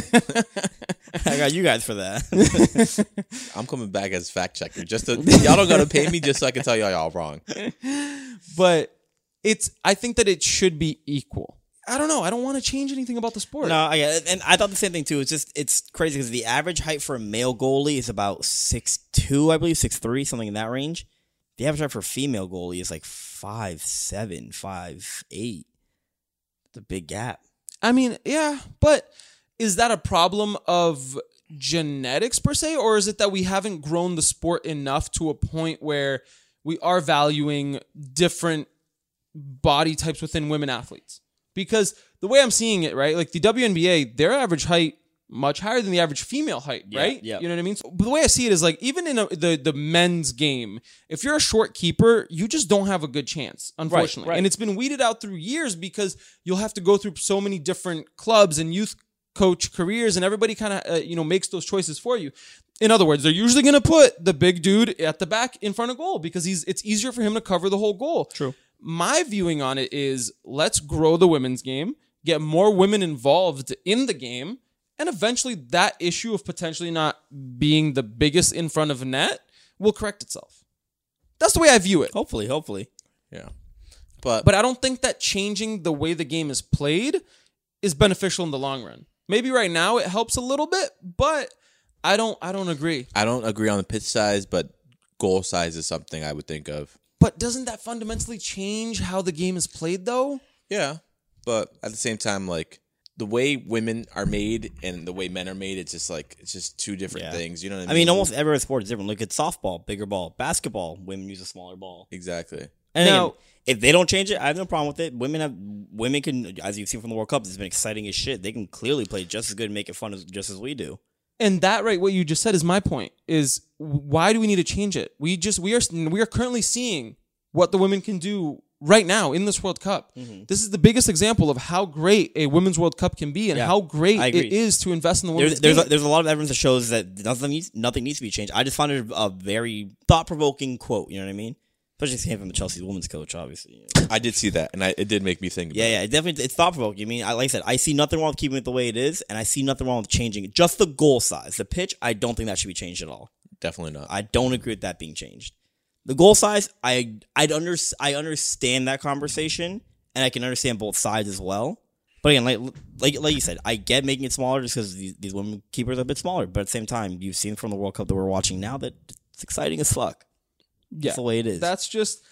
I got you guys for that. *laughs* I'm coming back as fact checker. Just to, y'all don't gotta pay me just so I can tell y'all y'all wrong. But it's. I think that it should be equal. I don't know. I don't want to change anything about the sport. no, I and I thought the same thing too. It's just it's crazy because the average height for a male goalie is about six two, I believe, six three, something in that range. The average height for a female goalie is like five seven, five eight. It's a big gap. I mean, yeah, but is that a problem of genetics per se, or is it that we haven't grown the sport enough to a point where we are valuing different body types within women athletes? Because the way I'm seeing it, right, like the WNBA, their average height much higher than the average female height, Yeah, right? yeah. You know what I mean? So, but the way I see it is like even in a, the the men's game, if you're a short keeper, you just don't have a good chance, unfortunately. right. And it's been weeded out through years because you'll have to go through so many different clubs and youth coach careers, and everybody kind of uh, you know makes those choices for you. In other words, they're usually going to put the big dude at the back in front of goal because he's it's easier for him to cover the whole goal. True. My viewing on it is let's grow the women's game, get more women involved in the game, and eventually that issue of potentially not being the biggest in front of net will correct itself. That's the way I view it. Hopefully, hopefully. Yeah, but But I don't think that changing the way the game is played is beneficial in the long run. Maybe right now it helps a little bit, but I don't I don't agree. I don't agree on the pitch size, but goal size is something I would think of. But doesn't that fundamentally change how the game is played though? Yeah, but at the same time, like the way women are made and the way men are made, it's just like it's just two different Yeah. things. You know what I mean? I mean? mean, almost every sport is different. Look at softball, bigger ball. Basketball, women use a smaller ball. exactly. And Now- again, if they don't change it, I have no problem with it. Women have women can, as you've seen from the World Cup, it's been exciting as shit. They can clearly play just as good and make it fun as just as we do. And that right what you just said is my point is why do we need to change it? We just we are we are currently seeing what the women can do right now in this World Cup. Mm-hmm. This is the biggest example of how great a women's World Cup can be and Yeah, how great it is to invest in the There's women's there's a, game. there's a lot of evidence that shows that nothing needs nothing needs to be changed. I just found it a very thought provoking quote. You know what I mean? Especially if came from the Chelsea women's coach, obviously. I did see that, and I, it did make me think. About Yeah, it. yeah, it definitely it's thought provoking. I mean, I, like I said, I see nothing wrong with keeping it the way it is, and I see nothing wrong with changing it. Just the goal size, the pitch, I don't think that should be changed at all. Definitely not. I don't agree with that being changed. The goal size, I I'd under I understand that conversation, and I can understand both sides as well. But again, like like like you said, I get making it smaller just because these, these women keepers are a bit smaller. But at the same time, you've seen from the World Cup that we're watching now that it's exciting as fuck. yeah. That's the way it is. That's just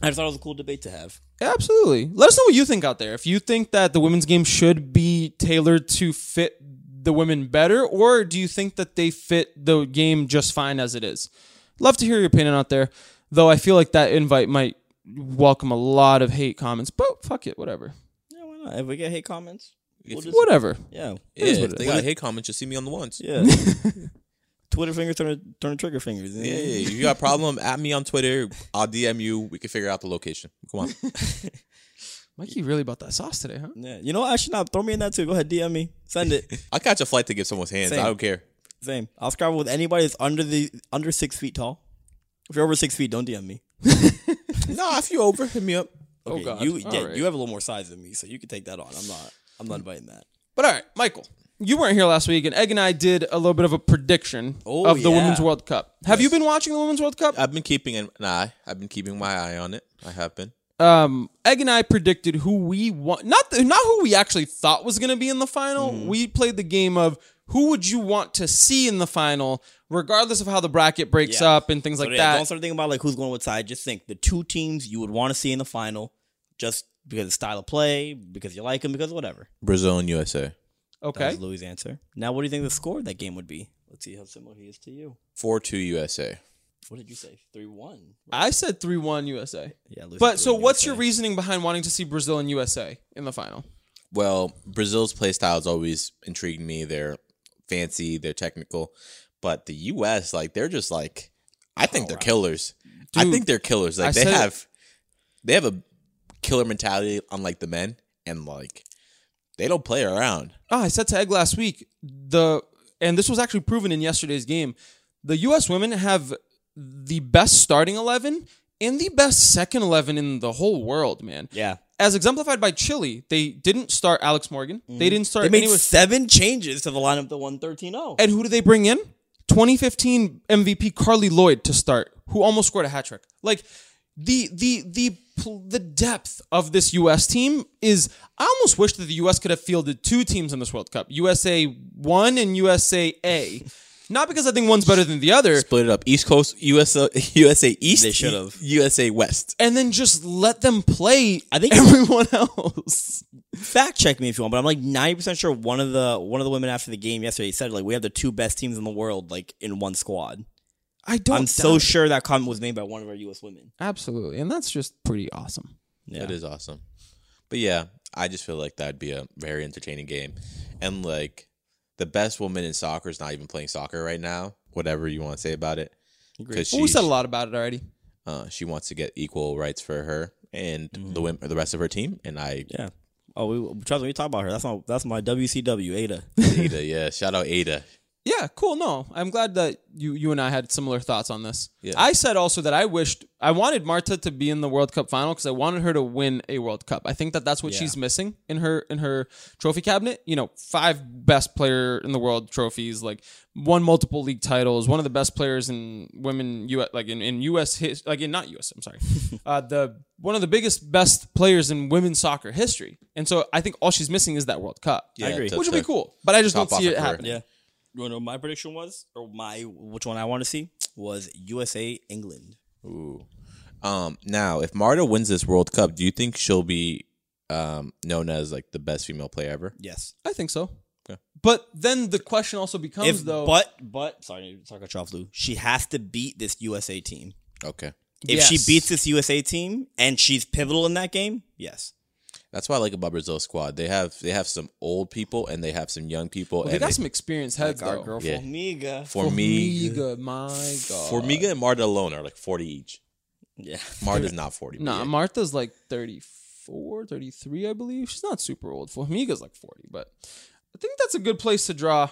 I just thought it was a cool debate to have. Absolutely. Let us know what you think out there. If you think that the women's game should be tailored to fit the women better, or do you think that they fit the game just fine as it is? Love to hear your opinion out there. Though I feel like that invite might welcome a lot of hate comments, but fuck it, whatever, Yeah, why not? If we get hate comments, we'll just, whatever. yeah, Yeah, is if it they is. got hate comments, just see me on the ones. yeah. *laughs* Twitter fingers turn to, turn trigger fingers. Yeah, yeah. If you got a problem, at me on Twitter. I'll DM you. We can figure out the location. Come on. *laughs* Mikey really about that sauce today, huh? Yeah. You know what? Actually, not. Throw me in that too. Go ahead, DM me. Send it. *laughs* I'll catch a flight to give someone's hands. Same. I don't care. Same. I'll scrabble with anybody that's under the under six feet tall. If you're over six feet, don't DM me. *laughs* No, if you're over, hit me up. Oh, Okay, God. You yeah, right. you have a little more size than me, so you can take that on. I'm not. I'm not inviting that. But all right, Michael, you weren't here last week, and Egg and I did a little bit of a prediction Oh, of the yeah. Women's World Cup. Have you been watching the Women's World Cup? I've been keeping an eye. I've been keeping my eye on it. I have been. Um, Egg and I predicted who we want, not the, not who we actually thought was going to be in the final. Mm-hmm. We played the game of who would you want to see in the final, regardless of how the bracket breaks Yeah. up and things like But yeah, that. Don't start thinking about like who's going what side. Just think the two teams you would want to see in the final, just because of style of play, because you like them, because whatever. Brazil and USA. Okay, was Louis' answer. Now, what do you think the score of that game would be? Let's see how similar he is to you. 4 2 USA. What did you say? Three one. I said three one USA. Yeah, But so, 3-1 what's your reasoning behind wanting to see Brazil and USA in the final? Well, Brazil's play style has always intrigued me. They're fancy, they're technical. But the US, like, they're just like, I think they're killers. I think they're killers. I Like, they said it- have, they have a killer mentality, unlike the men. And, like, they don't play around. Oh, I said to Egg last week the and this was actually proven in yesterday's game. The U.S. women have the best starting eleven and the best second eleven in the whole world, man. Yeah, As exemplified by Chile, they didn't start Alex Morgan. They mm-hmm. didn't start they made anyone- seven changes to the lineup won 13-0. And who do they bring in? 2015 MVP Carli Lloyd to start, who almost scored a hat trick. Like the the the the depth of this U.S. team is. I almost wish that the U.S. could have fielded two teams in this World Cup: USA one and USA A. *laughs* Not because I think one's better than the other, Split it up. East Coast, USA, USA *laughs* East. They should've. USA West. and then just let them play. I think- everyone else. Fact check me if you want, but I'm like 90% sure one of the one of the women after the game yesterday said like we have the two best teams in the world like in one squad. I don't. I'm so doubt- sure that comment was made by one of our U.S. women. absolutely, and that's just pretty awesome. Yeah. That is awesome. But yeah, I just feel like that'd be a very entertaining game. And like the best woman in soccer is not even playing soccer right now. Whatever you want to say about it, because Well, we said a lot about it already. uh, she wants to get equal rights for her and the women, the rest of her team. And I, Yeah. Oh, we trust me. We talk about her. That's my that's my WCW Ada. Ada, yeah, shout out Ada. Yeah, cool. No, I'm glad that you you and I had similar thoughts on this. Yeah. I said also that I wished I wanted Marta to be in the World Cup final because I wanted her to win a World Cup. I think that that's what Yeah. she's missing in her in her trophy cabinet. You know, five best player in the world trophies, like won multiple league titles, one of the best players in women U like in, in US his, like in not US. I'm sorry, *laughs* uh, the one of the biggest best players in women's soccer history. And so I think all she's missing is that World Cup. Yeah, agree. which would be cool, but I just don't see it happening. yeah. You want to know what my prediction was, or my which one I want to see was USA England. Ooh. Um, now, if Marta wins this World Cup, do you think she'll be um, known as like the best female player ever? Yes. I think so. Okay. But then the question also becomes If though. but but sorry, sorry, to cut you off, Lou. She has to beat this USA team. Okay. If she beats this USA team and she's pivotal in that game, yes. That's what I like about Brazil squad. They have they have some old people and they have some young people. well, they got they- some experienced heads Like our though. girl Yeah. Formiga. Formiga, Formiga, my god. Formiga and Marta alone are like forty each. Yeah. Marta's *laughs* not forty. Nah, yeah. Marta's like 34, 33, I believe. She's not super old. Formiga's like 40, but I think that's a good place to draw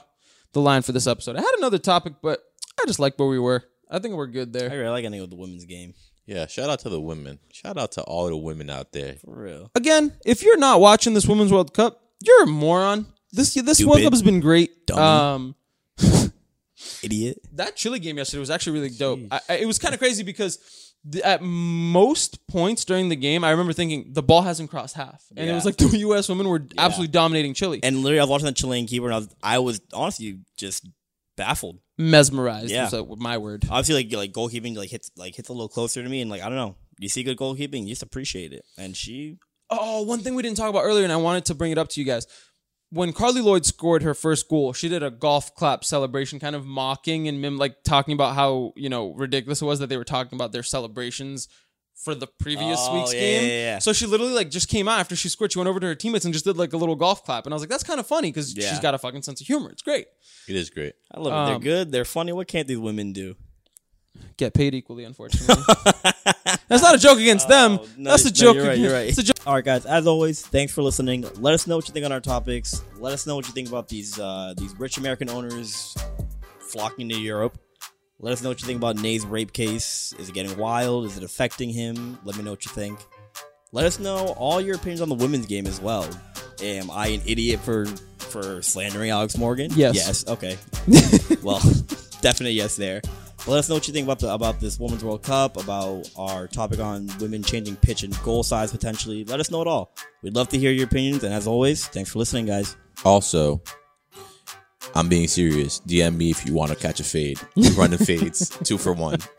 the line for this episode. I had another topic, but I just like where we were. I think we're good there. I really like any with the women's game. Yeah. Shout out to the women. Shout out to all the women out there. For real. Again, if you're not watching this Women's World Cup, you're a moron. This this World Cup has been great. Dummy. Um *laughs* Idiot. that Chile game yesterday was actually really dope. I, I, it was kind of crazy because th- at most points during the game, I remember thinking the ball hasn't crossed half, and it Yeah. was like *laughs* the U.S. women were absolutely dominating Chile, And literally, I was watching the Chilean keeper, and I was, I was honestly just baffled. Mesmerized. Yeah. was uh, my word. Obviously, like like goalkeeping, like hits like hits a little closer to me, and like I don't know, you see good goalkeeping, you just appreciate it. And she, Oh, one thing we didn't talk about earlier, and I wanted to bring it up to you guys. when Carli Lloyd scored her first goal, she did a golf clap celebration, kind of mocking and mim- like talking about how you know ridiculous it was that they were talking about their celebrations for the previous Oh, week's yeah, game. yeah, yeah. So she literally like just came out after she scored. She went over to her teammates and just did like a little golf clap, and I was like, that's kind of funny because Yeah. she's got a fucking sense of humor. It's great. It is great. I love it. Um, They're good. They're funny. What can't these women do? Get paid equally, unfortunately. *laughs* that's not a joke against them. Oh, no, that's a no, joke. You're right. You're right. *laughs* It's a joke. All right, guys. As always, thanks for listening. Let us know what you think on our topics. Let us know what you think about these uh, these rich American owners flocking to Europe. Let us know what you think about Ney's rape case. Is it getting wild? Is it affecting him? Let me know what you think. Let us know all your opinions on the women's game as well. Am I an idiot for for slandering Alex Morgan? Yes. Yes. Okay. *laughs* well, *laughs* definite yes there. But let us know what you think about the about this Women's World Cup, about our topic on women changing pitch and goal size potentially. Let us know it all. We'd love to hear your opinions, and as always, thanks for listening, guys. Also, I'm being serious. DM me if you want to catch a fade. Running fades, two for one. *laughs*